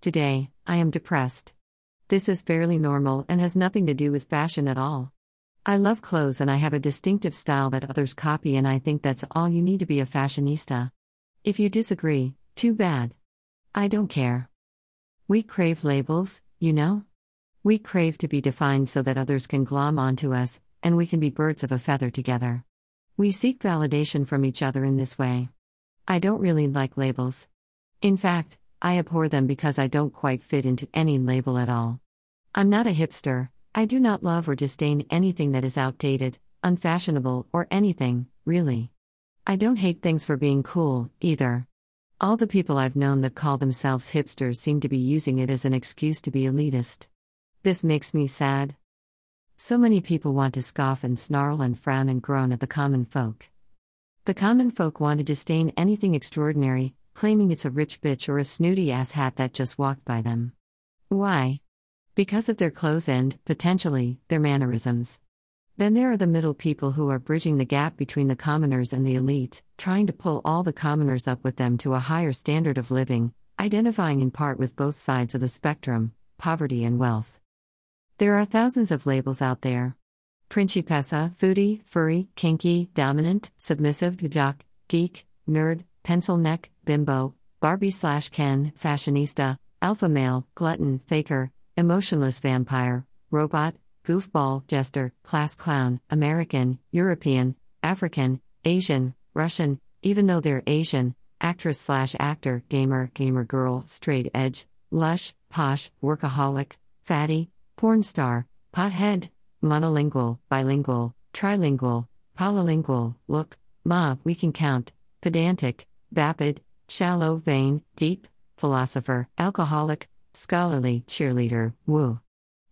Today, I am depressed. This is fairly normal and has nothing to do with fashion at all. I love clothes and I have a distinctive style that others copy, and I think that's all you need to be a fashionista. If you disagree, too bad. I don't care. We crave labels, you know? We crave to be defined so that others can glom onto us, and we can be birds of a feather together. We seek validation from each other in this way. I don't really like labels. In fact, I abhor them because I don't quite fit into any label at all. I'm not a hipster, I do not love or disdain anything that is outdated, unfashionable, or anything, really. I don't hate things for being cool, either. All the people I've known that call themselves hipsters seem to be using it as an excuse to be elitist. This makes me sad. So many people want to scoff and snarl and frown and groan at the common folk. The common folk want to disdain anything extraordinary, claiming it's a rich bitch or a snooty ass hat that just walked by them. Why? Because of their clothes and, potentially, their mannerisms. Then there are the middle people who are bridging the gap between the commoners and the elite, trying to pull all the commoners up with them to a higher standard of living, identifying in part with both sides of the spectrum poverty and wealth. There are thousands of labels out there. Principessa, foodie, furry, kinky, dominant, submissive, jock, geek, nerd, pencil neck, bimbo, Barbie slash Ken, fashionista, alpha male, glutton, faker, emotionless vampire, robot, goofball, jester, class clown, American, European, African, Asian, Russian, even though they're Asian, actress slash actor, gamer, gamer girl, straight edge, lush, posh, workaholic, fatty, porn star, pothead, monolingual, bilingual, trilingual, polylingual, look, ma, we can count, pedantic, vapid, shallow, vain, deep, philosopher, alcoholic, scholarly, cheerleader, woo.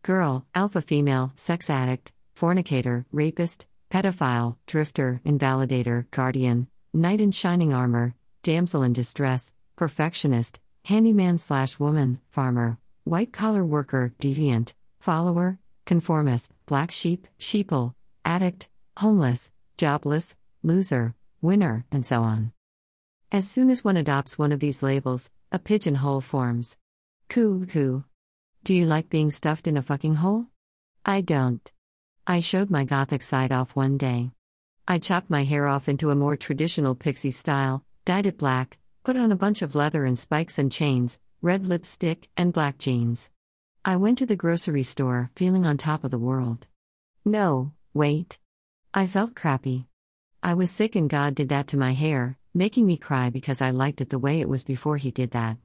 Girl, alpha female, sex addict, fornicator, rapist, pedophile, drifter, invalidator, guardian, knight in shining armor, damsel in distress, perfectionist, handyman slash woman, farmer, white collar worker, deviant, follower, conformist, black sheep, sheeple, addict, homeless, jobless, loser, winner, and so on. As soon as one adopts one of these labels, a pigeonhole forms. Coo coo. Do you like being stuffed in a fucking hole? I don't. I showed my gothic side off one day. I chopped my hair off into a more traditional pixie style, dyed it black, put on a bunch of leather and spikes and chains, red lipstick, and black jeans. I went to the grocery store, feeling on top of the world. No, wait. I felt crappy. I was sick, and God did that to my hair, making me cry because I liked it the way it was before He did that.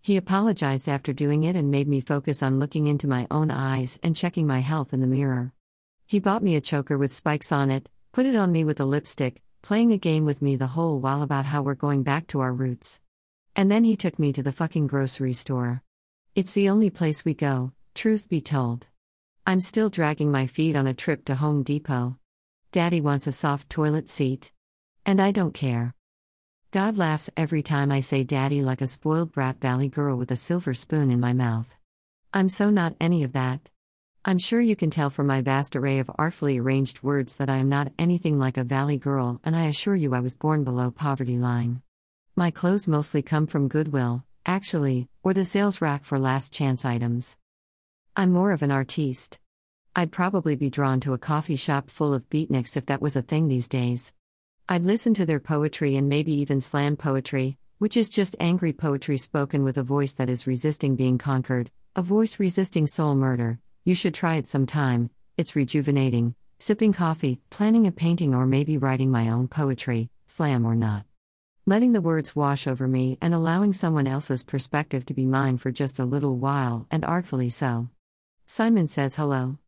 He apologized after doing it and made me focus on looking into my own eyes and checking my health in the mirror. He bought me a choker with spikes on it, put it on me with a lipstick, playing a game with me the whole while about how we're going back to our roots. And then he took me to the fucking grocery store. It's the only place we go, truth be told. I'm still dragging my feet on a trip to Home Depot. Daddy wants a soft toilet seat. And I don't care. God laughs every time I say daddy like a spoiled brat valley girl with a silver spoon in my mouth. I'm so not any of that. I'm sure you can tell from my vast array of artfully arranged words that I am not anything like a valley girl, and I assure you I was born below poverty line. My clothes mostly come from Goodwill, actually, or the sales rack for last chance items. I'm more of an artiste. I'd probably be drawn to a coffee shop full of beatniks if that was a thing these days. I'd listen to their poetry and maybe even slam poetry, which is just angry poetry spoken with a voice that is resisting being conquered, a voice resisting soul murder. You should try it sometime, it's rejuvenating. Sipping coffee, planning a painting, or maybe writing my own poetry, slam or not letting the words wash over me and allowing someone else's perspective to be mine for just a little while, and artfully so. Simon says hello.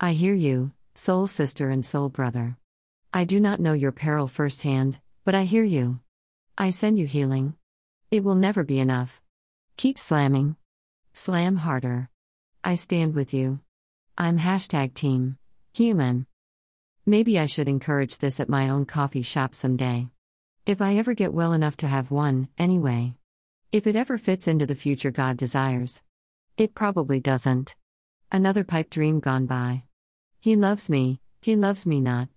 I hear you, soul sister and soul brother. I do not know your peril firsthand, but I hear you. I send you healing. It will never be enough. Keep slamming. Slam harder. I stand with you. I'm hashtag team human. Maybe I should encourage this at my own coffee shop someday. If I ever get well enough to have one, anyway. If it ever fits into the future God desires. It probably doesn't. Another pipe dream gone by. He loves me, he loves me not.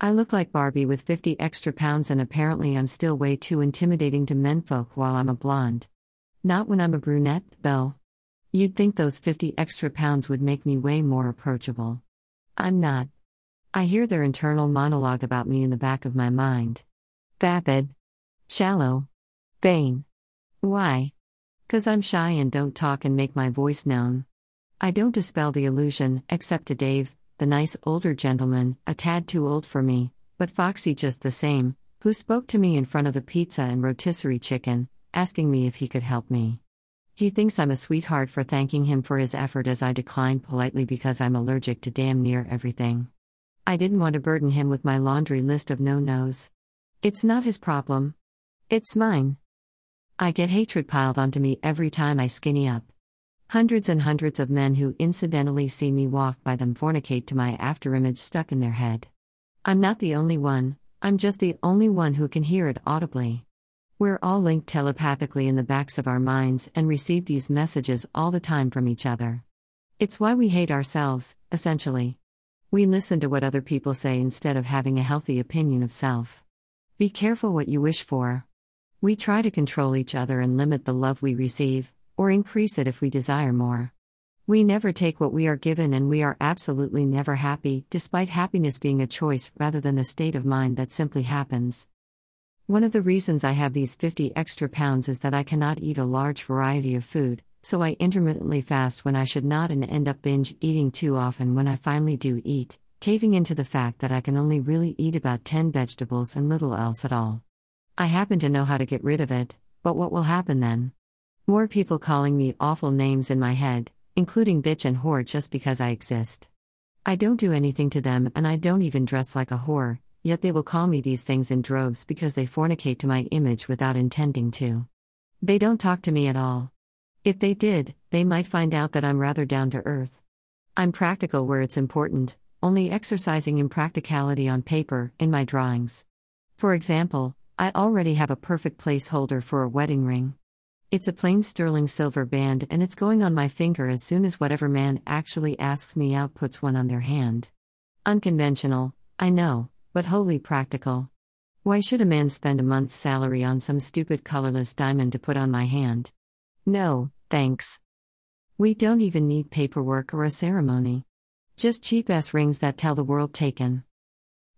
I look like Barbie with 50 extra pounds, and apparently I'm still way too intimidating to menfolk while I'm a blonde. Not when I'm a brunette, though. You'd think those 50 extra pounds would make me way more approachable. I'm not. I hear their internal monologue about me in the back of my mind. Vapid. Shallow. Vain. Why? Cause I'm shy and don't talk and make my voice known. I don't dispel the illusion, except to Dave, the nice older gentleman, a tad too old for me, but foxy just the same, who spoke to me in front of the pizza and rotisserie chicken, asking me if he could help me. He thinks I'm a sweetheart for thanking him for his effort as I declined politely because I'm allergic to damn near everything. I didn't want to burden him with my laundry list of no nos. It's not his problem. It's mine. I get hatred piled onto me every time I skinny up. Hundreds and hundreds of men who incidentally see me walk by them fornicate to my afterimage stuck in their head. I'm not the only one, I'm just the only one who can hear it audibly. We're all linked telepathically in the backs of our minds and receive these messages all the time from each other. It's why we hate ourselves, essentially. We listen to what other people say instead of having a healthy opinion of self. Be careful what you wish for. We try to control each other and limit the love we receive, or increase it if we desire more. We never take what we are given, and we are absolutely never happy, despite happiness being a choice rather than the state of mind that simply happens. One of the reasons I have these 50 extra pounds is that I cannot eat a large variety of food, so I intermittently fast when I should not and end up binge eating too often when I finally do eat, caving into the fact that I can only really eat about 10 vegetables and little else at all. I happen to know how to get rid of it, but what will happen then? More people calling me awful names in my head, including bitch and whore just because I exist. I don't do anything to them and I don't even dress like a whore, yet they will call me these things in droves because they fornicate to my image without intending to. They don't talk to me at all. If they did, they might find out that I'm rather down to earth. I'm practical where it's important, only exercising impracticality on paper, in my drawings. For example, I already have a perfect placeholder for a wedding ring. It's a plain sterling silver band and it's going on my finger as soon as whatever man actually asks me out puts one on their hand. Unconventional, I know, but wholly practical. Why should a man spend a month's salary on some stupid colorless diamond to put on my hand? No, thanks. We don't even need paperwork or a ceremony. Just cheap ass rings that tell the world taken.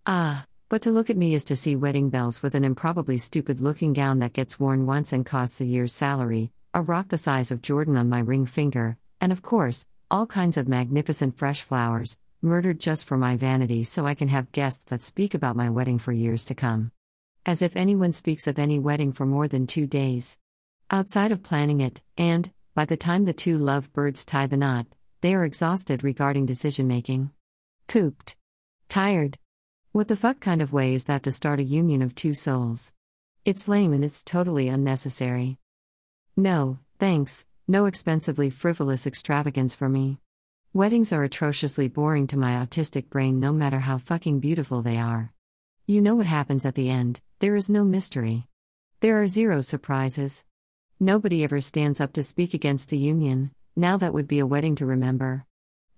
Ah, but to look at me is to see wedding bells with an improbably stupid looking gown that gets worn once and costs a year's salary, a rock the size of Jordan on my ring finger, and of course, all kinds of magnificent fresh flowers, murdered just for my vanity so I can have guests that speak about my wedding for years to come. As if anyone speaks of any wedding for more than two days. Outside of planning it, and, by the time the two love birds tie the knot, they are exhausted regarding decision making. Cooped. Tired. What the fuck kind of way is that to start a union of two souls? It's lame and it's totally unnecessary. No, thanks, no expensively frivolous extravagance for me. Weddings are atrociously boring to my autistic brain no matter how fucking beautiful they are. You know what happens at the end, there is no mystery. There are zero surprises. Nobody ever stands up to speak against the union, now that would be a wedding to remember.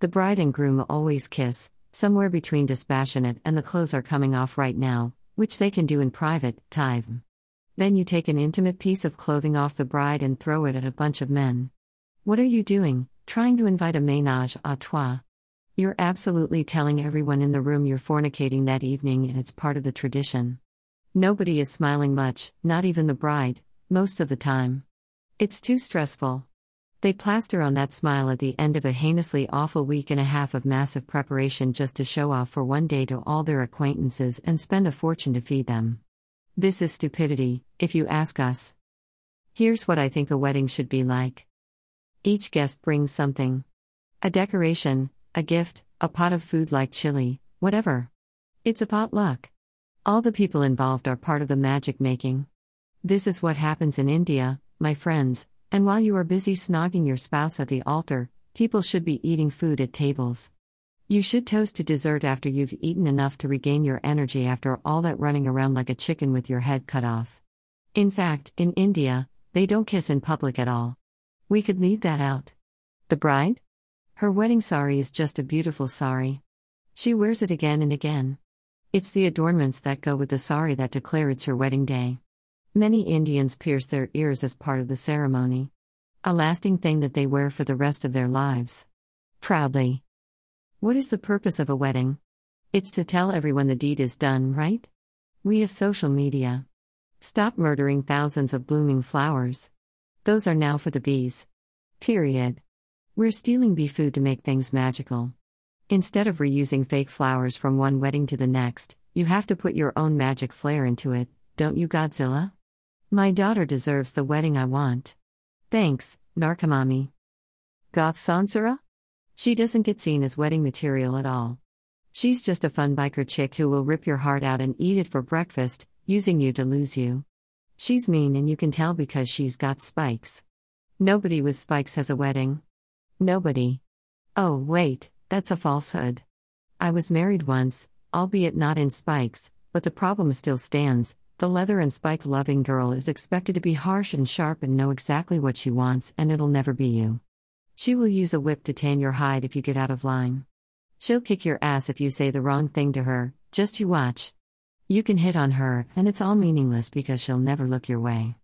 The bride and groom always kiss, somewhere between dispassionate and the clothes are coming off right now, which they can do in private time. Then you take an intimate piece of clothing off the bride and throw it at a bunch of men. What are you doing, trying to invite a ménage à trois? You're absolutely telling everyone in the room you're fornicating that evening and it's part of the tradition. Nobody is smiling much, not even the bride, most of the time. It's too stressful. They plaster on that smile at the end of a heinously awful week and a half of massive preparation just to show off for one day to all their acquaintances and spend a fortune to feed them. This is stupidity, if you ask us. Here's what I think a wedding should be like each guest brings something a decoration, a gift, a pot of food like chili, whatever. It's a potluck. All the people involved are part of the magic making. This is what happens in India, my friends, and while you are busy snogging your spouse at the altar, people should be eating food at tables. You should toast to dessert after you've eaten enough to regain your energy after all that running around like a chicken with your head cut off. In fact, in India, they don't kiss in public at all. We could leave that out. The bride? Her wedding sari is just a beautiful sari. She wears it again and again. It's the adornments that go with the sari that declare it's her wedding day. Many Indians pierce their ears as part of the ceremony. A lasting thing that they wear for the rest of their lives. Proudly. What is the purpose of a wedding? It's to tell everyone the deed is done, right? We have social media. Stop murdering thousands of blooming flowers. Those are now for the bees. Period. We're stealing bee food to make things magical. Instead of reusing fake flowers from one wedding to the next, you have to put your own magic flair into it, don't you, Godzilla? My daughter deserves the wedding I want. Thanks, Narkomami. Goth Sansara? She doesn't get seen as wedding material at all. She's just a fun biker chick who will rip your heart out and eat it for breakfast, using you to lose you. She's mean and you can tell because she's got spikes. Nobody with spikes has a wedding. Nobody. Oh, wait, that's a falsehood. I was married once, albeit not in spikes, but the problem still stands. The leather and spike loving girl is expected to be harsh and sharp and know exactly what she wants, and it'll never be you. She will use a whip to tan your hide if you get out of line. She'll kick your ass if you say the wrong thing to her, just you watch. You can hit on her, and it's all meaningless because she'll never look your way.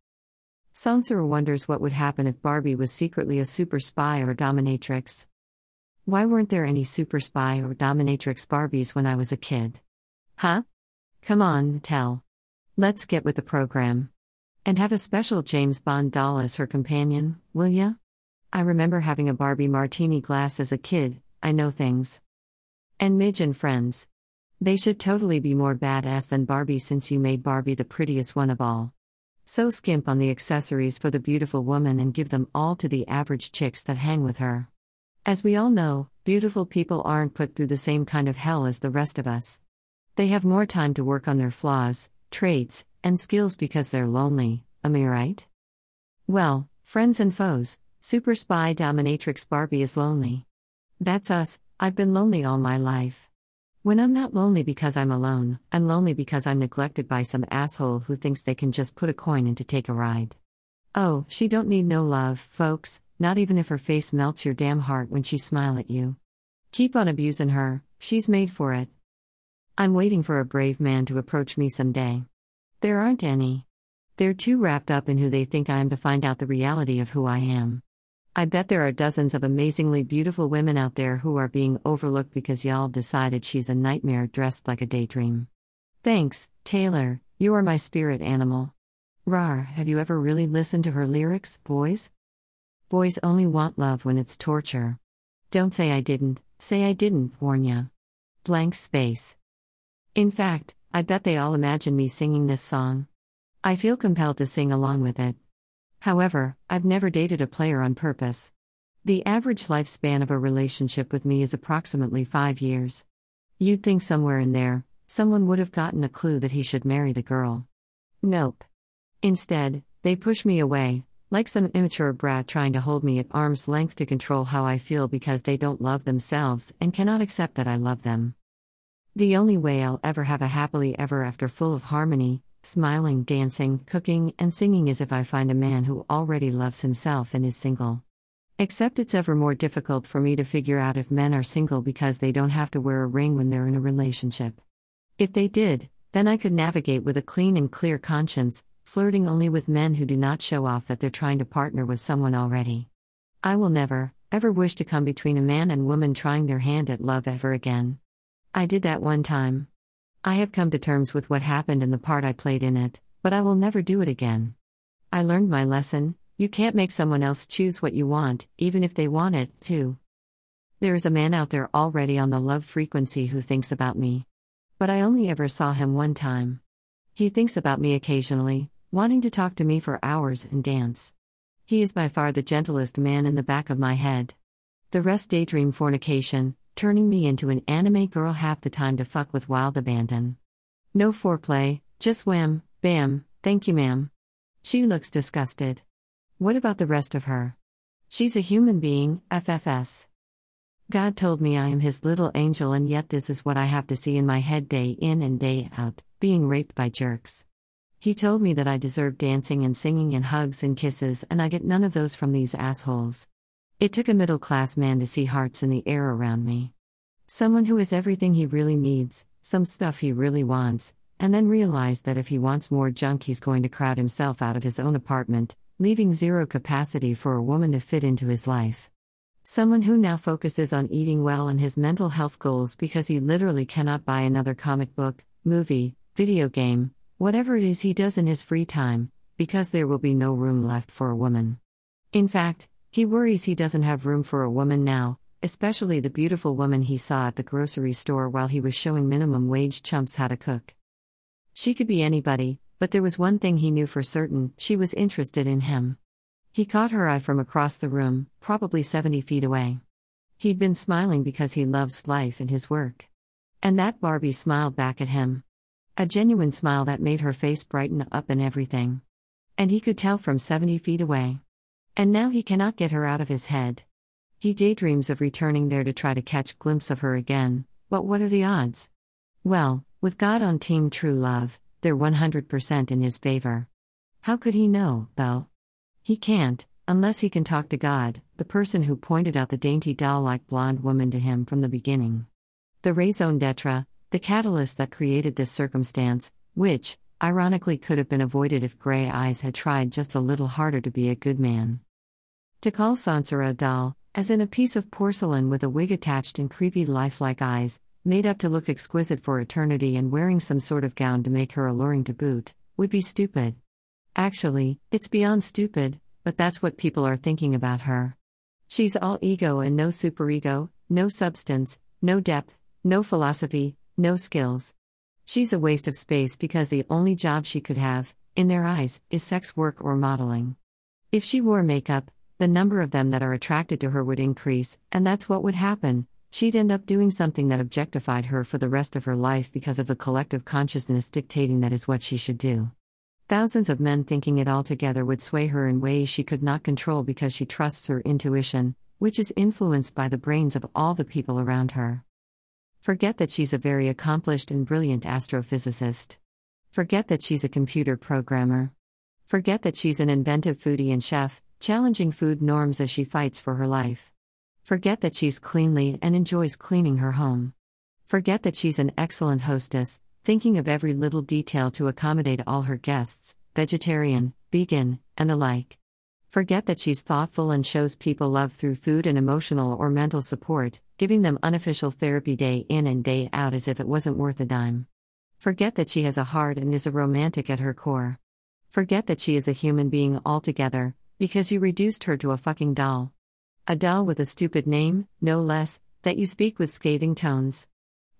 Sansara wonders what would happen if Barbie was secretly a super spy or dominatrix. Why weren't there any super spy or dominatrix Barbies when I was a kid? Huh? Come on, tell. Let's get with the program. And have a special James Bond doll as her companion, will ya? I remember having a Barbie martini glass as a kid, I know things. And Midge and friends. They should totally be more badass than Barbie since you made Barbie the prettiest one of all. So skimp on the accessories for the beautiful woman and give them all to the average chicks that hang with her. As we all know, beautiful people aren't put through the same kind of hell as the rest of us. They have more time to work on their flaws, traits, and skills because they're lonely, am I right? Well, friends and foes, super spy dominatrix Barbie is lonely. That's us, I've been lonely all my life. When I'm not lonely because I'm alone, I'm lonely because I'm neglected by some asshole who thinks they can just put a coin in to take a ride. Oh, she don't need no love, folks, not even if her face melts your damn heart when she smile at you. Keep on abusing her, she's made for it. I'm waiting for a brave man to approach me someday. There aren't any. They're too wrapped up in who they think I am to find out the reality of who I am. I bet there are dozens of amazingly beautiful women out there who are being overlooked because y'all decided she's a nightmare dressed like a daydream. Thanks, Taylor, you are my spirit animal. Rar, have you ever really listened to her lyrics, boys? Boys only want love when it's torture. Don't say I didn't, say I didn't, warn ya. Blank space. In fact, I bet they all imagine me singing this song. I feel compelled to sing along with it. However, I've never dated a player on purpose. The average lifespan of a relationship with me is approximately five years. You'd think somewhere in there, someone would have gotten a clue that he should marry the girl. Nope. Instead, they push me away, like some immature brat trying to hold me at arm's length to control how I feel because they don't love themselves and cannot accept that I love them. The only way I'll ever have a happily ever after full of harmony, smiling, dancing, cooking, and singing as if I find a man who already loves himself and is single. Except it's ever more difficult for me to figure out if men are single because they don't have to wear a ring when they're in a relationship. If they did, then I could navigate with a clean and clear conscience, flirting only with men who do not show off that they're trying to partner with someone already. I will never, ever wish to come between a man and woman trying their hand at love ever again. I did that one time. I have come to terms with what happened and the part I played in it, but I will never do it again. I learned my lesson you can't make someone else choose what you want, even if they want it, too. There is a man out there already on the love frequency who thinks about me. But I only ever saw him one time. He thinks about me occasionally, wanting to talk to me for hours and dance. He is by far the gentlest man in the back of my head. The rest daydream fornication, turning me into an anime girl half the time to fuck with wild abandon. No foreplay, just wham, bam, thank you, ma'am. She looks disgusted. What about the rest of her? She's a human being, FFS. God told me I am his little angel, and yet this is what I have to see in my head day in and day out being raped by jerks. He told me that I deserve dancing and singing and hugs and kisses, and I get none of those from these assholes. It took a middle class man to see hearts in the air around me. Someone who has everything he really needs, some stuff he really wants, and then realize that if he wants more junk, he's going to crowd himself out of his own apartment, leaving zero capacity for a woman to fit into his life. Someone who now focuses on eating well and his mental health goals because he literally cannot buy another comic book, movie, video game, whatever it is he does in his free time, because there will be no room left for a woman. In fact, he worries he doesn't have room for a woman now, especially the beautiful woman he saw at the grocery store while he was showing minimum wage chumps how to cook. She could be anybody, but there was one thing he knew for certain she was interested in him. He caught her eye from across the room, probably 70 feet away. He'd been smiling because he loves life and his work. And that Barbie smiled back at him. A genuine smile that made her face brighten up and everything. And he could tell from 70 feet away. And now he cannot get her out of his head. He daydreams of returning there to try to catch glimpse of her again, but what are the odds? Well, with God on Team True Love, they're 100% in his favor. How could he know, though? He can't, unless he can talk to God, the person who pointed out the dainty doll like blonde woman to him from the beginning. The raison d'etre, the catalyst that created this circumstance, which, ironically, could have been avoided if Gray Eyes had tried just a little harder to be a good man. To call Sansara a doll, as in a piece of porcelain with a wig attached and creepy lifelike eyes, made up to look exquisite for eternity and wearing some sort of gown to make her alluring to boot, would be stupid. Actually, it's beyond stupid, but that's what people are thinking about her. She's all ego and no superego, no substance, no depth, no philosophy, no skills. She's a waste of space because the only job she could have, in their eyes, is sex work or modeling. If she wore makeup, the number of them that are attracted to her would increase, and that's what would happen. She'd end up doing something that objectified her for the rest of her life because of the collective consciousness dictating that is what she should do. Thousands of men thinking it all together would sway her in ways she could not control because she trusts her intuition, which is influenced by the brains of all the people around her. Forget that she's a very accomplished and brilliant astrophysicist. Forget that she's a computer programmer. Forget that she's an inventive foodie and chef, challenging food norms as she fights for her life. Forget that she's cleanly and enjoys cleaning her home. Forget that she's an excellent hostess, thinking of every little detail to accommodate all her guests, vegetarian, vegan, and the like. Forget that she's thoughtful and shows people love through food and emotional or mental support, giving them unofficial therapy day in and day out as if it wasn't worth a dime. Forget that she has a heart and is a romantic at her core. Forget that she is a human being altogether, because you reduced her to a fucking doll. A doll with a stupid name, no less, that you speak with scathing tones.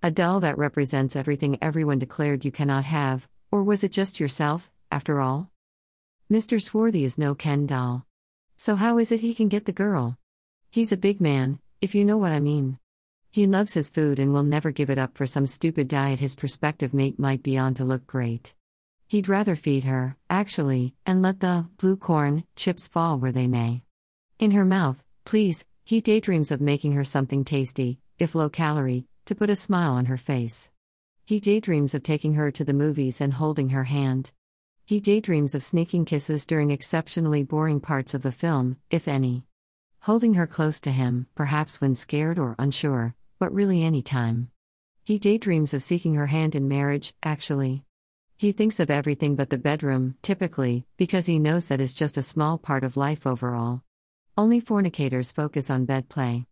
A doll that represents everything everyone declared you cannot have, or was it just yourself, after all? Mr. Swarthy is no Ken doll. So, how is it he can get the girl? He's a big man, if you know what I mean. He loves his food and will never give it up for some stupid diet his prospective mate might be on to look great. He'd rather feed her, actually, and let the blue corn chips fall where they may. In her mouth, please, he daydreams of making her something tasty, if low calorie, to put a smile on her face. He daydreams of taking her to the movies and holding her hand. He daydreams of sneaking kisses during exceptionally boring parts of the film, if any. Holding her close to him, perhaps when scared or unsure, but really any time. He daydreams of seeking her hand in marriage, actually. He thinks of everything but the bedroom, typically, because he knows that is just a small part of life overall. Only fornicators focus on bed play.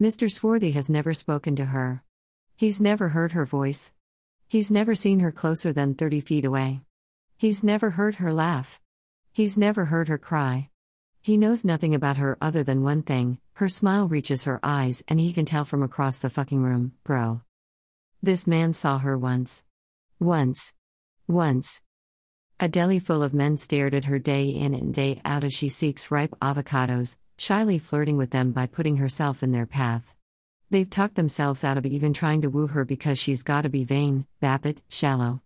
Mr. Swarthy has never spoken to her. He's never heard her voice. He's never seen her closer than 30 feet away. He's never heard her laugh. He's never heard her cry. He knows nothing about her other than one thing her smile reaches her eyes, and he can tell from across the fucking room, bro. This man saw her once. Once. Once. A deli full of men stared at her day in and day out as she seeks ripe avocados, shyly flirting with them by putting herself in their path. They've talked themselves out of even trying to woo her because she's gotta be vain, vapid, shallow.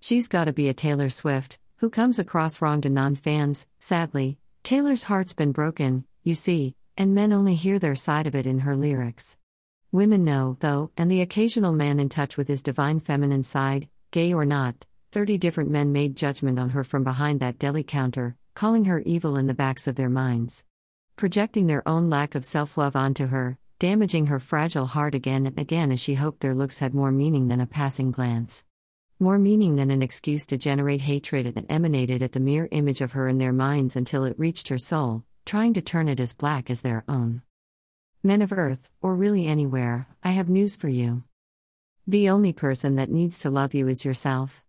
She's gotta be a Taylor Swift, who comes across wrong to non fans, sadly. Taylor's heart's been broken, you see, and men only hear their side of it in her lyrics. Women know, though, and the occasional man in touch with his divine feminine side, gay or not, 30 different men made judgment on her from behind that deli counter, calling her evil in the backs of their minds. Projecting their own lack of self love onto her, damaging her fragile heart again and again as she hoped their looks had more meaning than a passing glance. More meaning than an excuse to generate hatred and emanated at the mere image of her in their minds until it reached her soul, trying to turn it as black as their own. Men of Earth, or really anywhere, I have news for you. The only person that needs to love you is yourself.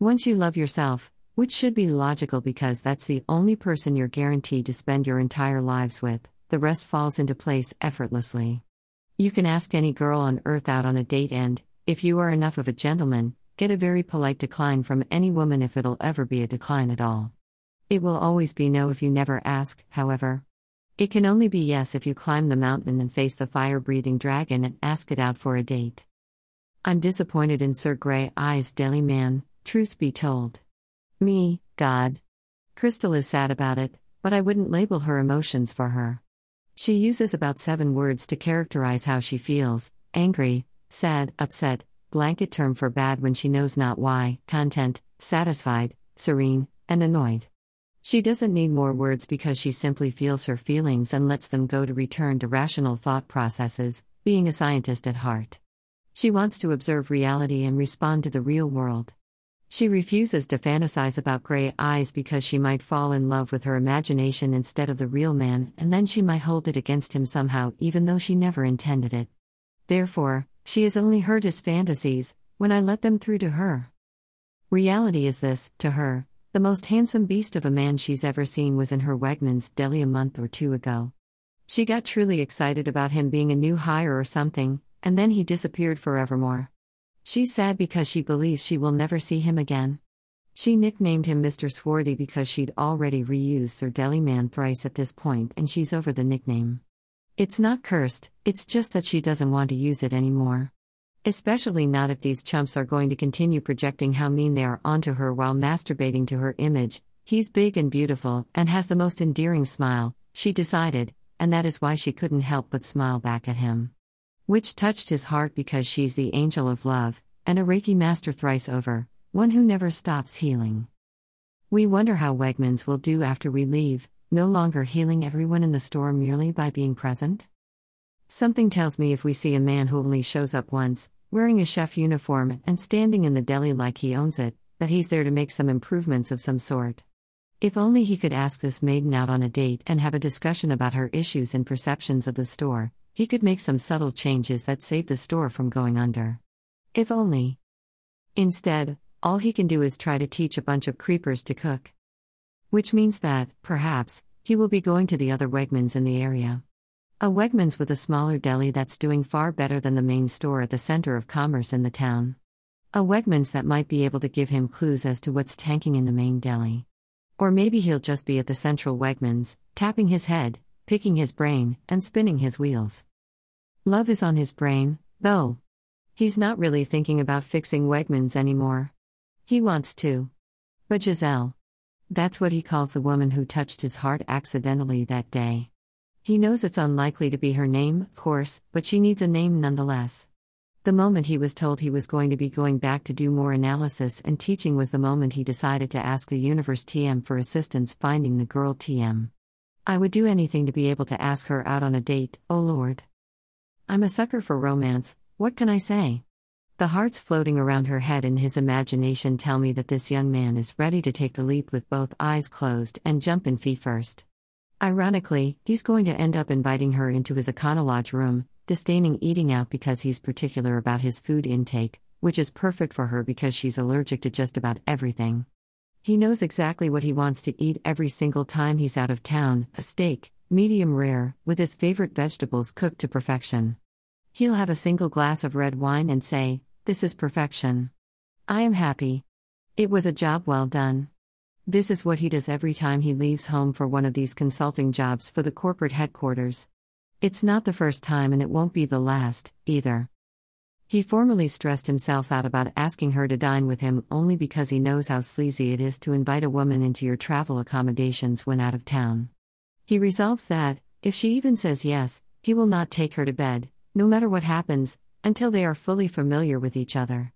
Once you love yourself, which should be logical because that's the only person you're guaranteed to spend your entire lives with, the rest falls into place effortlessly. You can ask any girl on earth out on a date, and, if you are enough of a gentleman, get a very polite decline from any woman if it'll ever be a decline at all. It will always be no if you never ask, however. It can only be yes if you climb the mountain and face the fire breathing dragon and ask it out for a date. I'm disappointed in Sir Grey Eyes Deli Man, truth be told. Me, God. Crystal is sad about it, but I wouldn't label her emotions for her. She uses about seven words to characterize how she feels angry, sad, upset, blanket term for bad when she knows not why, content, satisfied, serene, and annoyed. She doesn't need more words because she simply feels her feelings and lets them go to return to rational thought processes, being a scientist at heart. She wants to observe reality and respond to the real world. She refuses to fantasize about gray eyes because she might fall in love with her imagination instead of the real man, and then she might hold it against him somehow, even though she never intended it. Therefore, she has only heard his fantasies, when I let them through to her. Reality is this, to her, the most handsome beast of a man she's ever seen was in her Wegmans deli a month or two ago. She got truly excited about him being a new hire or something, and then he disappeared forevermore. She's sad because she believes she will never see him again. She nicknamed him Mr. Swarthy because she'd already reused Sir Deliman thrice at this point and she's over the nickname. It's not cursed, it's just that she doesn't want to use it anymore. Especially not if these chumps are going to continue projecting how mean they are onto her while masturbating to her image. He's big and beautiful and has the most endearing smile, she decided, and that is why she couldn't help but smile back at him which touched his heart because she's the angel of love, and a Reiki master thrice over, one who never stops healing. We wonder how Wegmans will do after we leave, no longer healing everyone in the store merely by being present? Something tells me if we see a man who only shows up once, wearing a chef uniform and standing in the deli like he owns it, that he's there to make some improvements of some sort. If only he could ask this maiden out on a date and have a discussion about her issues and perceptions of the store, he could make some subtle changes that save the store from going under. If only. Instead, all he can do is try to teach a bunch of creepers to cook. Which means that, perhaps, he will be going to the other Wegmans in the area. A Wegmans with a smaller deli that's doing far better than the main store at the center of commerce in the town. A Wegmans that might be able to give him clues as to what's tanking in the main deli. Or maybe he'll just be at the central Wegmans, tapping his head, picking his brain, and spinning his wheels. Love is on his brain, though. He's not really thinking about fixing Wegmans anymore. He wants to. But Giselle. That's what he calls the woman who touched his heart accidentally that day. He knows it's unlikely to be her name, of course, but she needs a name nonetheless. The moment he was told he was going to be going back to do more analysis and teaching was the moment he decided to ask the Universe TM for assistance finding the girl TM. I would do anything to be able to ask her out on a date, oh Lord. I'm a sucker for romance, what can I say? The hearts floating around her head in his imagination tell me that this young man is ready to take the leap with both eyes closed and jump in feet first. Ironically, he's going to end up inviting her into his Econolodge room, disdaining eating out because he's particular about his food intake, which is perfect for her because she's allergic to just about everything. He knows exactly what he wants to eat every single time he's out of town a steak, medium rare, with his favorite vegetables cooked to perfection. He'll have a single glass of red wine and say, This is perfection. I am happy. It was a job well done. This is what he does every time he leaves home for one of these consulting jobs for the corporate headquarters. It's not the first time and it won't be the last, either. He formally stressed himself out about asking her to dine with him only because he knows how sleazy it is to invite a woman into your travel accommodations when out of town. He resolves that, if she even says yes, he will not take her to bed, no matter what happens, until they are fully familiar with each other.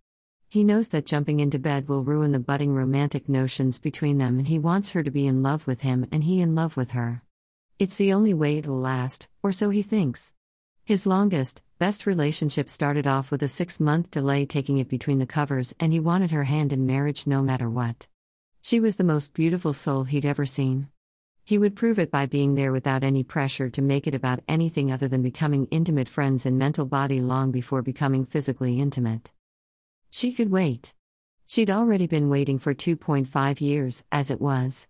He knows that jumping into bed will ruin the budding romantic notions between them, and he wants her to be in love with him and he in love with her. It's the only way it'll last, or so he thinks. His longest, best relationship started off with a six month delay taking it between the covers, and he wanted her hand in marriage no matter what. She was the most beautiful soul he'd ever seen. He would prove it by being there without any pressure to make it about anything other than becoming intimate friends in mental body long before becoming physically intimate. She could wait. She'd already been waiting for 2.5 years, as it was.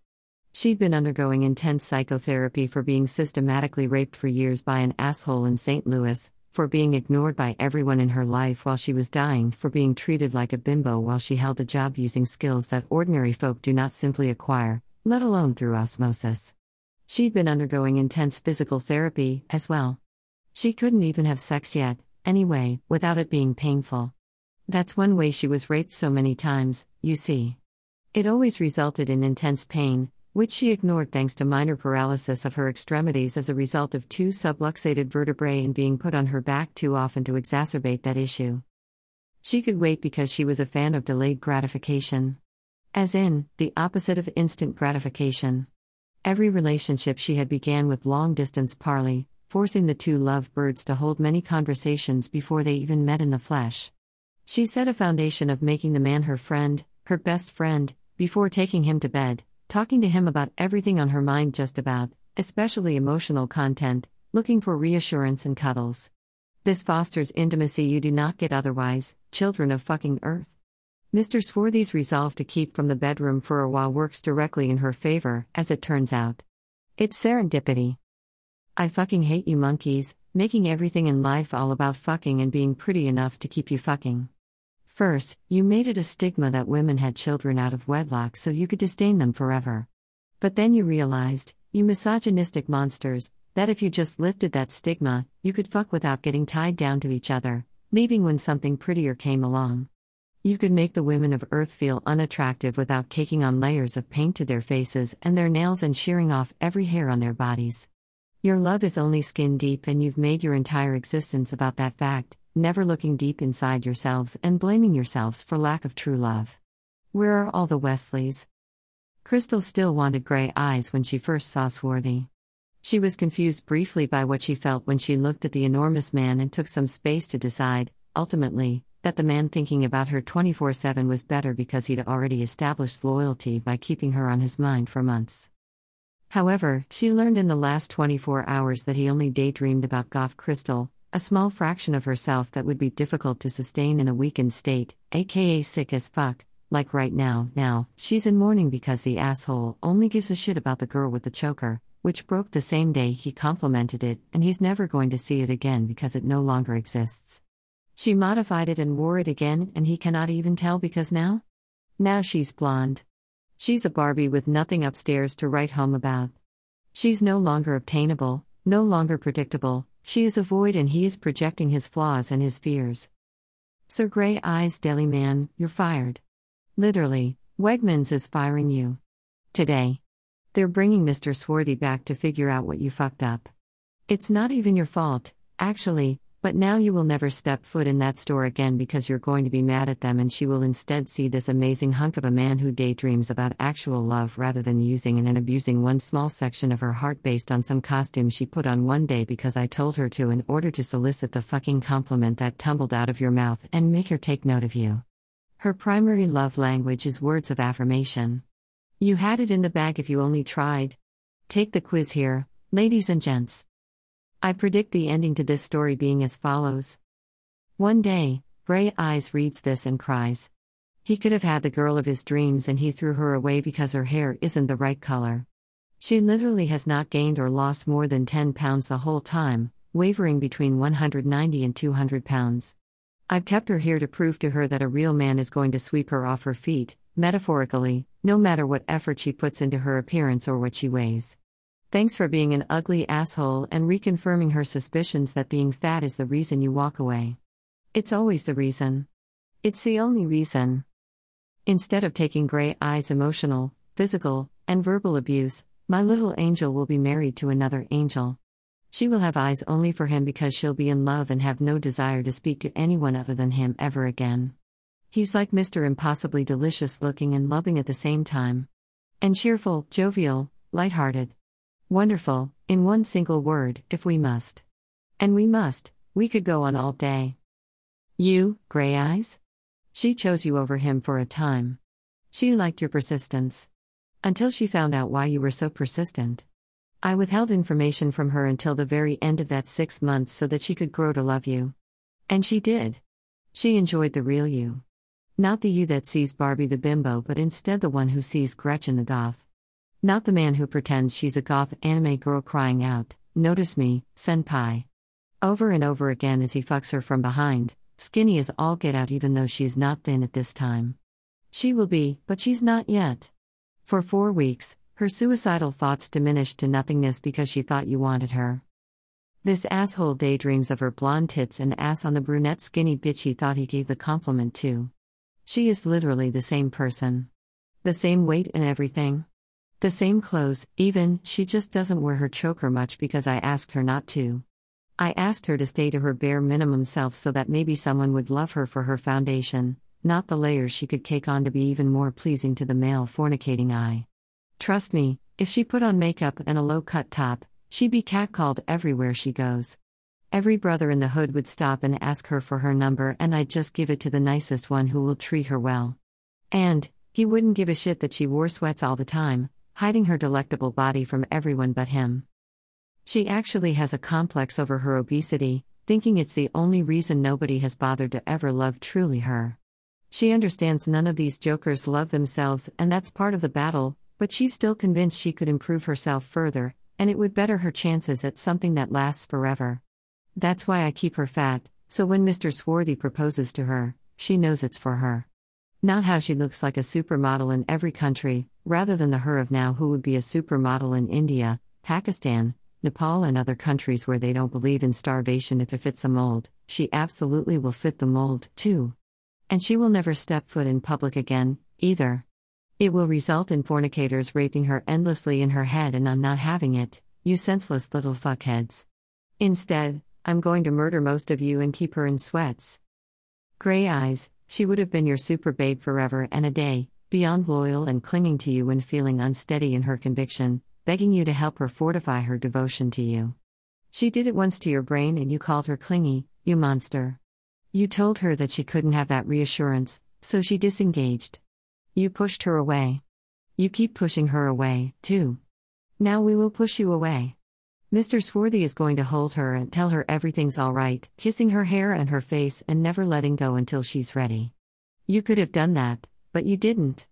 She'd been undergoing intense psychotherapy for being systematically raped for years by an asshole in St. Louis, for being ignored by everyone in her life while she was dying, for being treated like a bimbo while she held a job using skills that ordinary folk do not simply acquire, let alone through osmosis. She'd been undergoing intense physical therapy, as well. She couldn't even have sex yet, anyway, without it being painful. That's one way she was raped so many times, you see. It always resulted in intense pain, which she ignored thanks to minor paralysis of her extremities as a result of two subluxated vertebrae and being put on her back too often to exacerbate that issue. She could wait because she was a fan of delayed gratification. As in, the opposite of instant gratification. Every relationship she had began with long distance parley, forcing the two lovebirds to hold many conversations before they even met in the flesh. She set a foundation of making the man her friend, her best friend, before taking him to bed, talking to him about everything on her mind, just about, especially emotional content, looking for reassurance and cuddles. This fosters intimacy you do not get otherwise, children of fucking Earth. Mr. Swarthy's resolve to keep from the bedroom for a while works directly in her favor, as it turns out. It's serendipity. I fucking hate you monkeys, making everything in life all about fucking and being pretty enough to keep you fucking. First, you made it a stigma that women had children out of wedlock so you could disdain them forever. But then you realized, you misogynistic monsters, that if you just lifted that stigma, you could fuck without getting tied down to each other, leaving when something prettier came along. You could make the women of Earth feel unattractive without caking on layers of paint to their faces and their nails and shearing off every hair on their bodies. Your love is only skin deep, and you've made your entire existence about that fact, never looking deep inside yourselves and blaming yourselves for lack of true love. Where are all the Wesleys? Crystal still wanted gray eyes when she first saw Swarthy. She was confused briefly by what she felt when she looked at the enormous man and took some space to decide, ultimately, that the man thinking about her 24 7 was better because he'd already established loyalty by keeping her on his mind for months. However, she learned in the last 24 hours that he only daydreamed about Goth Crystal, a small fraction of herself that would be difficult to sustain in a weakened state, aka sick as fuck, like right now. Now, she's in mourning because the asshole only gives a shit about the girl with the choker, which broke the same day he complimented it, and he's never going to see it again because it no longer exists. She modified it and wore it again, and he cannot even tell because now? Now she's blonde. She's a Barbie with nothing upstairs to write home about. She's no longer obtainable, no longer predictable, she is a void and he is projecting his flaws and his fears. Sir Grey Eyes Deli Man, you're fired. Literally, Wegmans is firing you. Today. They're bringing Mr. Swarthy back to figure out what you fucked up. It's not even your fault, actually, but now you will never step foot in that store again because you're going to be mad at them, and she will instead see this amazing hunk of a man who daydreams about actual love rather than using and abusing one small section of her heart based on some costume she put on one day because I told her to in order to solicit the fucking compliment that tumbled out of your mouth and make her take note of you. Her primary love language is words of affirmation. You had it in the bag if you only tried. Take the quiz here, ladies and gents. I predict the ending to this story being as follows. One day, Gray Eyes reads this and cries. He could have had the girl of his dreams and he threw her away because her hair isn't the right color. She literally has not gained or lost more than 10 pounds the whole time, wavering between 190 and 200 pounds. I've kept her here to prove to her that a real man is going to sweep her off her feet, metaphorically, no matter what effort she puts into her appearance or what she weighs. Thanks for being an ugly asshole and reconfirming her suspicions that being fat is the reason you walk away. It's always the reason. It's the only reason. Instead of taking Gray Eye's emotional, physical, and verbal abuse, my little angel will be married to another angel. She will have eyes only for him because she'll be in love and have no desire to speak to anyone other than him ever again. He's like Mr. Impossibly delicious looking and loving at the same time. And cheerful, jovial, light-hearted. Wonderful, in one single word, if we must. And we must, We could go on all day. You, Gray Eyes? She chose you over him for a time. She liked your persistence. Until she found out why you were so persistent. I withheld information from her until the very end of that six months so that she could grow to love you. And she did. She enjoyed the real you. Not the you that sees Barbie the bimbo, but instead the one who sees Gretchen the goth. Not the man who pretends she's a goth anime girl crying out, Notice me, senpai. Over and over again as he fucks her from behind, skinny as all get out, even though she's not thin at this time. She will be, but she's not yet. For four weeks, her suicidal thoughts diminished to nothingness because she thought you wanted her. This asshole daydreams of her blonde tits and ass on the brunette skinny bitch he thought he gave the compliment to. She is literally the same person. The same weight and everything. The same clothes, even, she just doesn't wear her choker much because I asked her not to. I asked her to stay to her bare minimum self so that maybe someone would love her for her foundation, not the layers she could cake on to be even more pleasing to the male fornicating eye. Trust me, if she put on makeup and a low cut top, she'd be catcalled everywhere she goes. Every brother in the hood would stop and ask her for her number, and I'd just give it to the nicest one who will treat her well. And, he wouldn't give a shit that she wore sweats all the time, hiding her delectable body from everyone but him. She actually has a complex over her obesity, thinking it's the only reason nobody has bothered to ever love truly her. She understands none of these jokers love themselves, and that's part of the battle, but she's still convinced she could improve herself further, and it would better her chances at something that lasts forever. That's why I keep her fat, so when Mr. Swarthy proposes to her, she knows it's for her. Not how she looks like a supermodel in every country, rather than the her of now who would be a supermodel in India, Pakistan, Nepal, and other countries where they don't believe in starvation if it fits a mold, she absolutely will fit the mold, too. And she will never step foot in public again, either. It will result in fornicators raping her endlessly in her head, and I'm not having it, you senseless little fuckheads. Instead, I'm going to murder most of you and keep her in sweats. Gray eyes, she would have been your super babe forever and a day, beyond loyal and clinging to you when feeling unsteady in her conviction, begging you to help her fortify her devotion to you. She did it once to your brain and you called her clingy, you monster. You told her that she couldn't have that reassurance, so she disengaged. You pushed her away. You keep pushing her away, too. Now we will push you away. Mr. Swarthy is going to hold her and tell her everything's all right, kissing her hair and her face and never letting go until she's ready. You could have done that, but you didn't.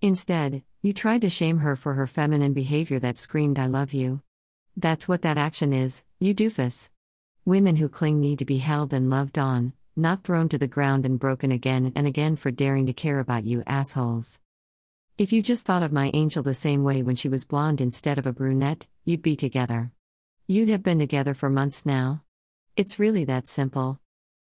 Instead, you tried to shame her for her feminine behavior that screamed, I love you. That's what that action is, you doofus. Women who cling need to be held and loved on, not thrown to the ground and broken again and again for daring to care about you assholes. If you just thought of my angel the same way when she was blonde instead of a brunette, you'd be together. You'd have been together for months now. It's really that simple.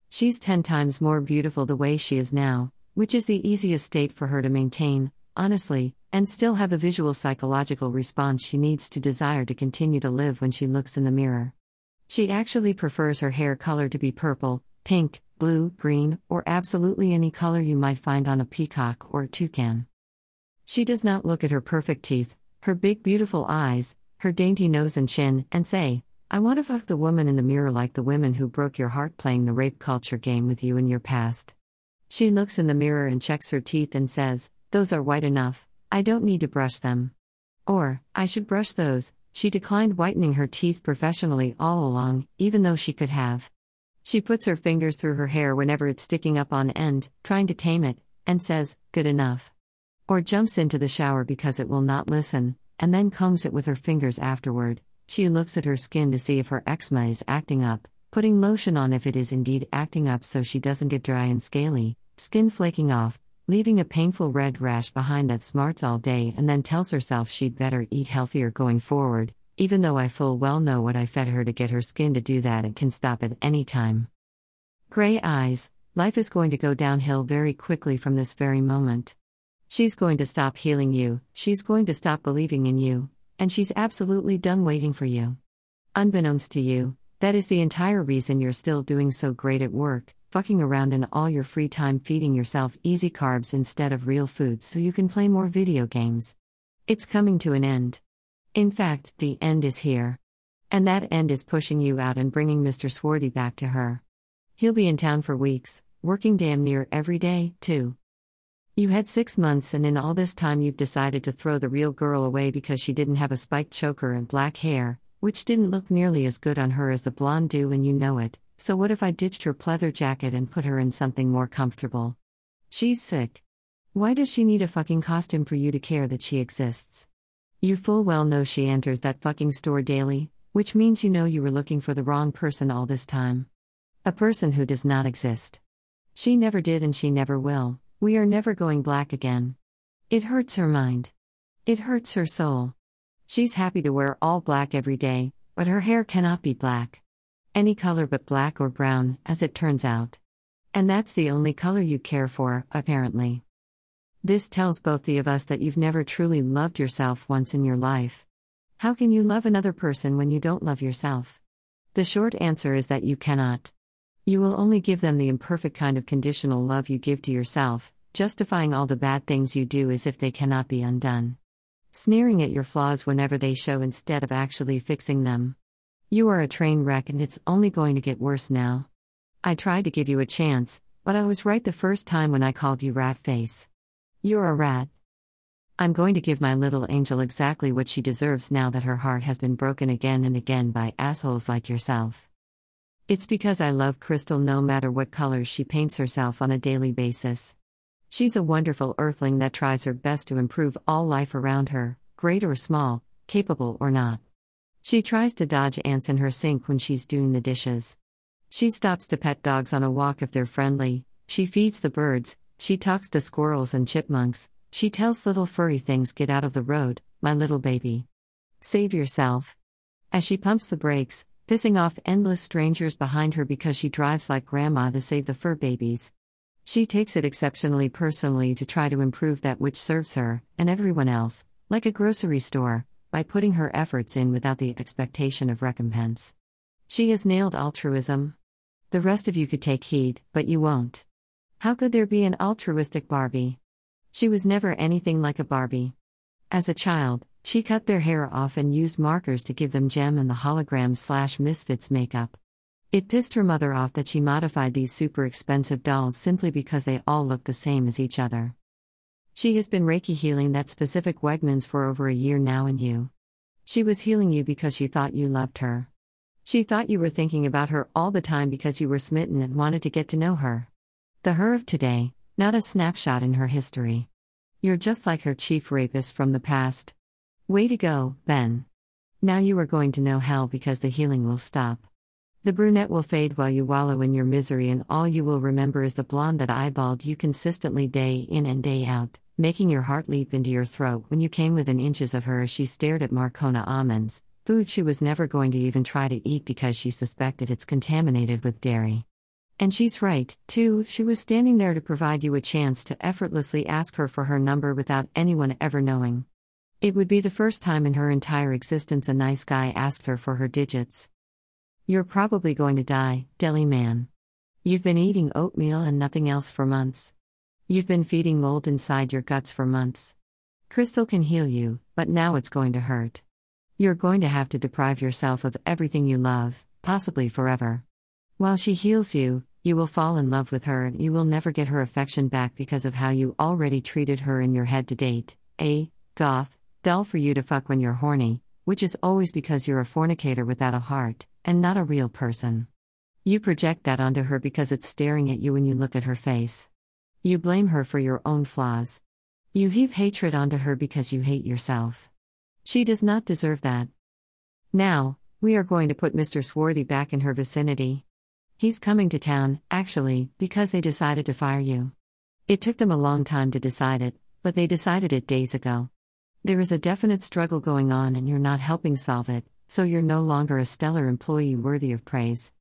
She's 10 times more beautiful the way she is now, which is the easiest state for her to maintain, honestly, and still have the visual psychological response she needs to desire to continue to live when she looks in the mirror. She actually prefers her hair color to be purple, pink, blue, green, or absolutely any color you might find on a peacock or a toucan. She does not look at her perfect teeth, her big beautiful eyes, her dainty nose and chin, and say, I want to fuck the woman in the mirror like the women who broke your heart playing the rape culture game with you in your past. She looks in the mirror and checks her teeth and says, Those are white enough, I don't need to brush them. Or, I should brush those. She declined whitening her teeth professionally all along, even though she could have. She puts her fingers through her hair whenever it's sticking up on end, trying to tame it, and says, Good enough. Or jumps into the shower because it will not listen, and then combs it with her fingers afterward. She looks at her skin to see if her eczema is acting up, putting lotion on if it is indeed acting up so she doesn't get dry and scaly, skin flaking off, leaving a painful red rash behind that smarts all day, and then tells herself she'd better eat healthier going forward, even though I full well know what I fed her to get her skin to do that and can stop at any time. Gray eyes, life is going to go downhill very quickly from this very moment. She's going to stop healing you, she's going to stop believing in you, and she's absolutely done waiting for you. Unbeknownst to you, that is the entire reason you're still doing so great at work, fucking around in all your free time feeding yourself easy carbs instead of real foods so you can play more video games. It's coming to an end. In fact, the end is here. And that end is pushing you out and bringing Mr. Swarthy back to her. He'll be in town for weeks, working damn near every day, too. You had six months, and in all this time, you've decided to throw the real girl away because she didn't have a spiked choker and black hair, which didn't look nearly as good on her as the blonde do, and you know it. So, what if I ditched her pleather jacket and put her in something more comfortable? She's sick. Why does she need a fucking costume for you to care that she exists? You full well know she enters that fucking store daily, which means you know you were looking for the wrong person all this time. A person who does not exist. She never did and she never will. We are never going black again. It hurts her mind. It hurts her soul. She's happy to wear all black every day, but her hair cannot be black. Any color but black or brown, as it turns out. And that's the only color you care for, apparently. This tells both the of us that you've never truly loved yourself once in your life. How can you love another person when you don't love yourself? The short answer is that you cannot. You will only give them the imperfect kind of conditional love you give to yourself, justifying all the bad things you do as if they cannot be undone. Sneering at your flaws whenever they show instead of actually fixing them. You are a train wreck and it's only going to get worse now. I tried to give you a chance, but I was right the first time when I called you rat face. You're a rat. I'm going to give my little angel exactly what she deserves now that her heart has been broken again and again by assholes like yourself. It's because I love Crystal no matter what colors she paints herself on a daily basis. She's a wonderful earthling that tries her best to improve all life around her, great or small, capable or not. She tries to dodge ants in her sink when she's doing the dishes. She stops to pet dogs on a walk if they're friendly, she feeds the birds, she talks to squirrels and chipmunks, she tells little furry things get out of the road, my little baby. Save yourself. As she pumps the brakes, pissing off endless strangers behind her because she drives like grandma to save the fur babies. She takes it exceptionally personally to try to improve that which serves her, and everyone else, like a grocery store, by putting her efforts in without the expectation of recompense. She has nailed altruism. The rest of you could take heed, but you won't. How could there be an altruistic Barbie? She was never anything like a Barbie. As a child, she cut their hair off and used markers to give them Jem and the hologram slash misfits makeup. It pissed her mother off that she modified these super expensive dolls simply because they all look the same as each other. She has been Reiki healing that specific Wegmans for over a year now, and you. She was healing you because she thought you loved her. She thought you were thinking about her all the time because you were smitten and wanted to get to know her. The her of today, not a snapshot in her history. You're just like her chief rapist from the past. Way to go, Ben. Now you are going to know hell because the healing will stop. The brunette will fade while you wallow in your misery, and all you will remember is the blonde that eyeballed you consistently day in and day out, making your heart leap into your throat when you came within inches of her as she stared at Marcona almonds, food she was never going to even try to eat because she suspected it's contaminated with dairy. And she's right, too, she was standing there to provide you a chance to effortlessly ask her for her number without anyone ever knowing. It would be the first time in her entire existence a nice guy asked her for her digits. You're probably going to die, deli man. You've been eating oatmeal and nothing else for months. You've been feeding mold inside your guts for months. Crystal can heal you, but now it's going to hurt. You're going to have to deprive yourself of everything you love, possibly forever. While she heals you, you will fall in love with her and you will never get her affection back because of how you already treated her in your head to date. A. Goth, dull for you to fuck when you're horny, which is always because you're a fornicator without a heart, and not a real person. You project that onto her because it's staring at you when you look at her face. You blame her for your own flaws. You heap hatred onto her because you hate yourself. She does not deserve that. Now, we are going to put Mr. Swarthy back in her vicinity. He's coming to town, actually, because they decided to fire you. It took them a long time to decide it, but they decided it days ago. There is a definite struggle going on and you're not helping solve it, so you're no longer a stellar employee worthy of praise.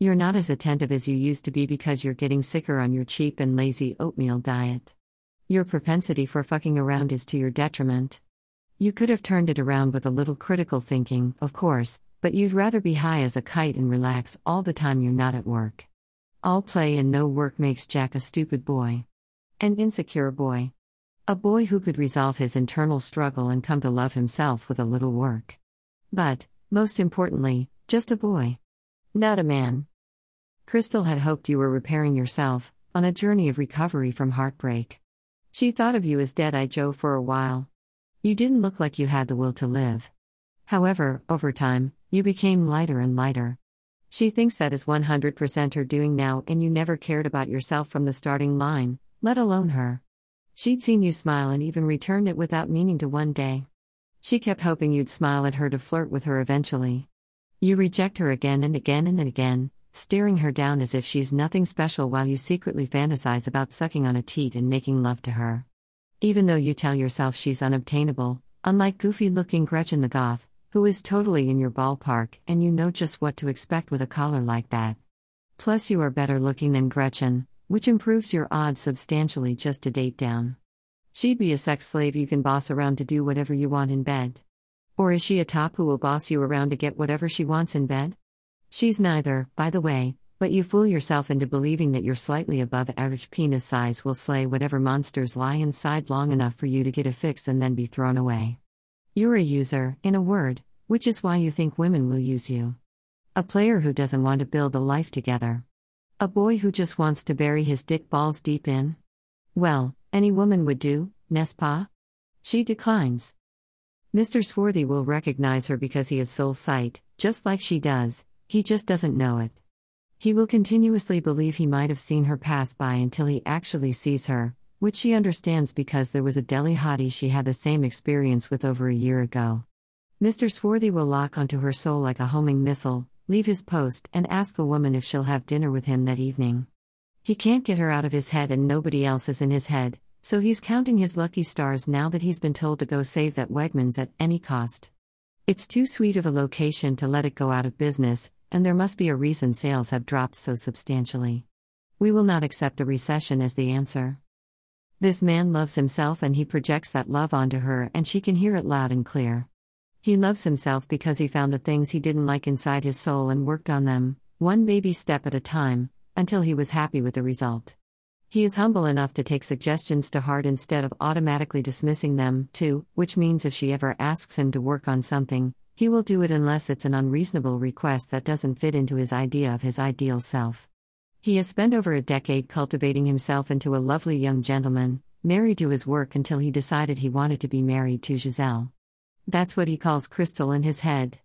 You're not as attentive as you used to be because you're getting sicker on your cheap and lazy oatmeal diet. Your propensity for fucking around is to your detriment. You could have turned it around with a little critical thinking, of course, but you'd rather be high as a kite and relax all the time you're not at work. All play and no work makes Jack a stupid boy. An insecure boy. A boy who could resolve his internal struggle and come to love himself with a little work. But, Most importantly, just a boy. Not a man. Crystal had hoped you were repairing yourself, on a journey of recovery from heartbreak. She thought of you as Dead Eye Joe for a while. You didn't look like you had the will to live. However, over time, you became lighter and lighter. She thinks that is 100% her doing now, and you never cared about yourself from the starting line, let alone her. She'd seen you smile and even returned it without meaning to one day. She kept hoping you'd smile at her to flirt with her eventually. You reject her again and again and again, staring her down as if she's nothing special while you secretly fantasize about sucking on a teat and making love to her. Even though you tell yourself she's unobtainable, unlike goofy looking Gretchen the Goth, who is totally in your ballpark and you know just what to expect with a collar like that. Plus, you are better looking than Gretchen, which improves your odds substantially just to date down. She'd be a sex slave you can boss around to do whatever you want in bed. Or is she a top who will boss you around to get whatever she wants in bed? She's neither, by the way, but you fool yourself into believing that your slightly above average penis size will slay whatever monsters lie inside long enough for you to get a fix and then be thrown away. You're a user, in a word, which is why you think women will use you. A player who doesn't want to build a life together. A boy who just wants to bury his dick balls deep in. Well, any woman would do, n'est-ce pas? She declines. Mr. Swarthy will recognize her because he has soul sight, just like she does, he just doesn't know it. He will continuously believe he might have seen her pass by until he actually sees her, which she understands because there was a deli hottie she had the same experience with over a year ago. Mr. Swarthy will lock onto her soul like a homing missile, leave his post, and ask the woman if she'll have dinner with him that evening. He can't get her out of his head and nobody else is in his head, so he's counting his lucky stars now that he's been told to go save that Wegmans at any cost. It's too sweet of a location to let it go out of business, and there must be a reason sales have dropped so substantially. We will not accept a recession as the answer. This man loves himself and he projects that love onto her, and she can hear it loud and clear. He loves himself because he found the things he didn't like inside his soul and worked on them, one baby step at a time, until he was happy with the result. He is humble enough to take suggestions to heart instead of automatically dismissing them, too, which means if she ever asks him to work on something, he will do it unless it's an unreasonable request that doesn't fit into his idea of his ideal self. He has spent over a decade cultivating himself into a lovely young gentleman, married to his work until he decided he wanted to be married to Giselle. That's what he calls Crystal in his head.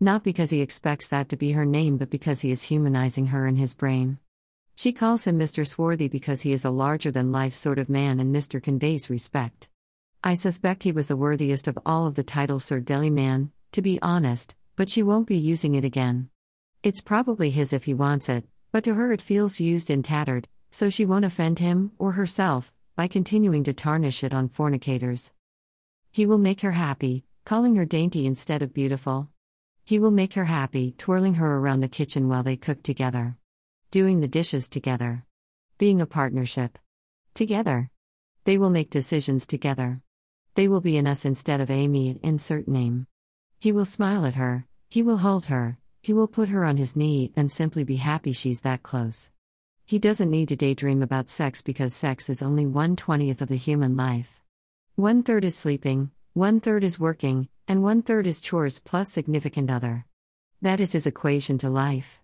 Not because he expects that to be her name, but because he is humanizing her in his brain. She calls him Mr. Swarthy because he is a larger than life sort of man and Mr. conveys respect. I suspect he was the worthiest of all of the titles Sir Deli Man, to be honest, but she won't be using it again. It's probably his if he wants it, but to her it feels used and tattered, so she won't offend him, or herself, by continuing to tarnish it on fornicators. He will make her happy, calling her dainty instead of beautiful. He will make her happy, twirling her around the kitchen while they cook together doing the dishes together, being a partnership. Together. They will make decisions together. They will be in us instead of Amy, insert name. He will smile at her, he will hold her, he will put her on his knee and simply be happy she's that close. He doesn't need to daydream about sex because sex is only one twentieth of the human life. One third is sleeping, one third is working, and one third is chores plus significant other. That is his equation to life.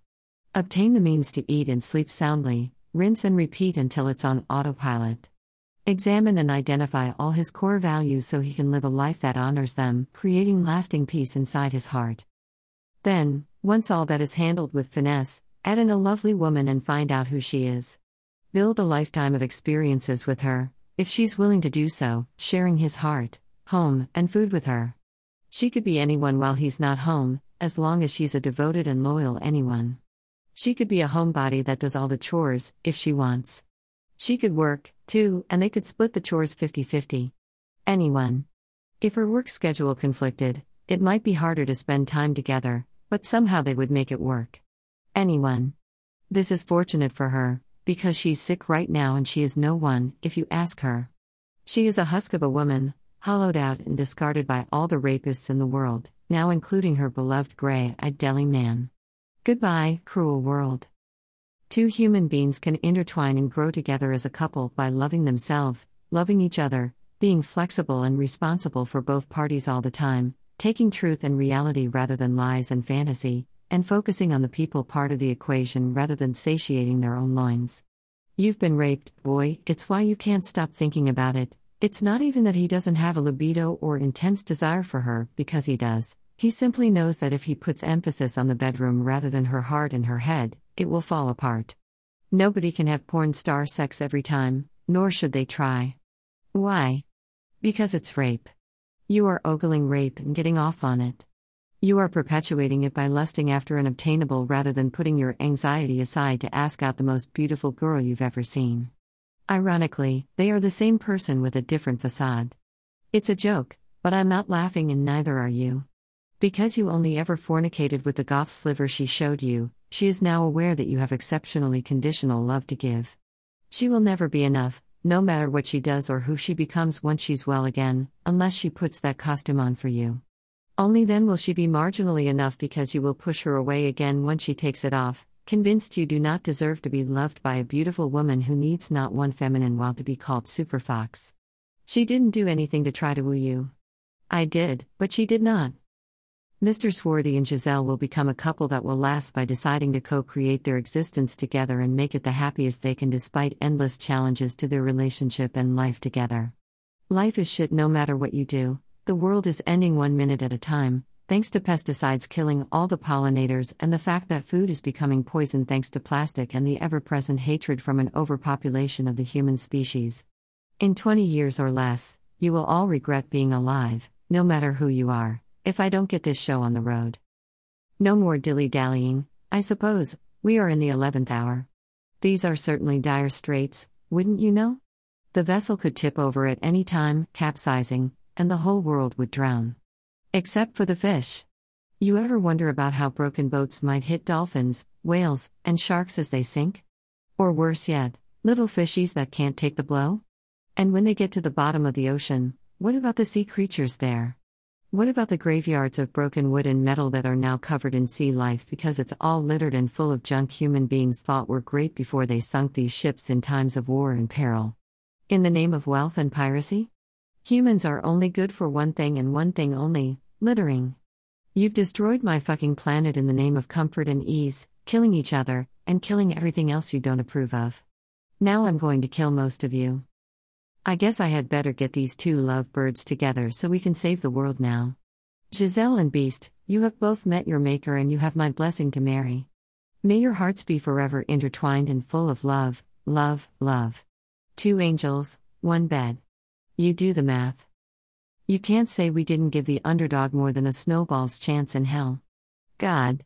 Obtain the means to eat and sleep soundly, rinse and repeat until it's on autopilot. Examine and identify all his core values so he can live a life that honors them, creating lasting peace inside his heart. Then, once all that is handled with finesse, add in a lovely woman and find out who she is. Build a lifetime of experiences with her, if she's willing to do so, sharing his heart, home, and food with her. She could be anyone while he's not home, as long as she's a devoted and loyal anyone. She could be a homebody that does all the chores, if she wants. She could work, too, and they could split the chores 50 50. Anyone. If her work schedule conflicted, it might be harder to spend time together, but somehow they would make it work. Anyone. This is fortunate for her, because she's sick right now and she is no one, if you ask her. She is a husk of a woman, hollowed out and discarded by all the rapists in the world, now including her beloved gray eyed deli man. Goodbye, cruel world. Two human beings can intertwine and grow together as a couple by loving themselves, loving each other, being flexible and responsible for both parties all the time, taking truth and reality rather than lies and fantasy, and focusing on the people part of the equation rather than satiating their own loins. You've been raped, boy, it's why you can't stop thinking about it. It's not even that he doesn't have a libido or intense desire for her, because he does. He simply knows that if he puts emphasis on the bedroom rather than her heart and her head, it will fall apart. Nobody can have porn star sex every time, nor should they try. Why? Because it's rape. You are ogling rape and getting off on it. You are perpetuating it by lusting after an obtainable rather than putting your anxiety aside to ask out the most beautiful girl you've ever seen. Ironically, they are the same person with a different facade. It's a joke, but I'm not laughing and neither are you. Because you only ever fornicated with the goth sliver she showed you, she is now aware that you have exceptionally conditional love to give. She will never be enough, no matter what she does or who she becomes once she's well again, unless she puts that costume on for you. Only then will she be marginally enough because you will push her away again once she takes it off, convinced you do not deserve to be loved by a beautiful woman who needs not one feminine while to be called Super Fox. She didn't do anything to try to woo you. I did, but she did not. Mr. Swarthy and Giselle will become a couple that will last by deciding to co create their existence together and make it the happiest they can despite endless challenges to their relationship and life together. Life is shit no matter what you do, the world is ending one minute at a time, thanks to pesticides killing all the pollinators and the fact that food is becoming poison thanks to plastic and the ever present hatred from an overpopulation of the human species. In 20 years or less, you will all regret being alive, no matter who you are, if I don't get this show on the road. No more dilly dallying, I suppose, we are in the 11th hour. These are certainly dire straits, wouldn't you know? The vessel could tip over at any time, capsizing, and the whole world would drown. Except for the fish. You ever wonder about how broken boats might hit dolphins, whales, and sharks as they sink? Or worse yet, little fishies that can't take the blow? And when they get to the bottom of the ocean, what about the sea creatures there? What about the graveyards of broken wood and metal that are now covered in sea life because it's all littered and full of junk human beings thought were great before they sunk these ships in times of war and peril? In the name of wealth and piracy? Humans are only good for one thing and one thing only littering. You've destroyed my fucking planet in the name of comfort and ease, killing each other, and killing everything else you don't approve of. Now I'm going to kill most of you. I guess I had better get these two lovebirds together so we can save the world now. Giselle and Beast, you have both met your maker and you have my blessing to marry. May your hearts be forever intertwined and full of love, love, love. Two angels, one bed. You do the math. You can't say we didn't give the underdog more than a snowball's chance in hell. God.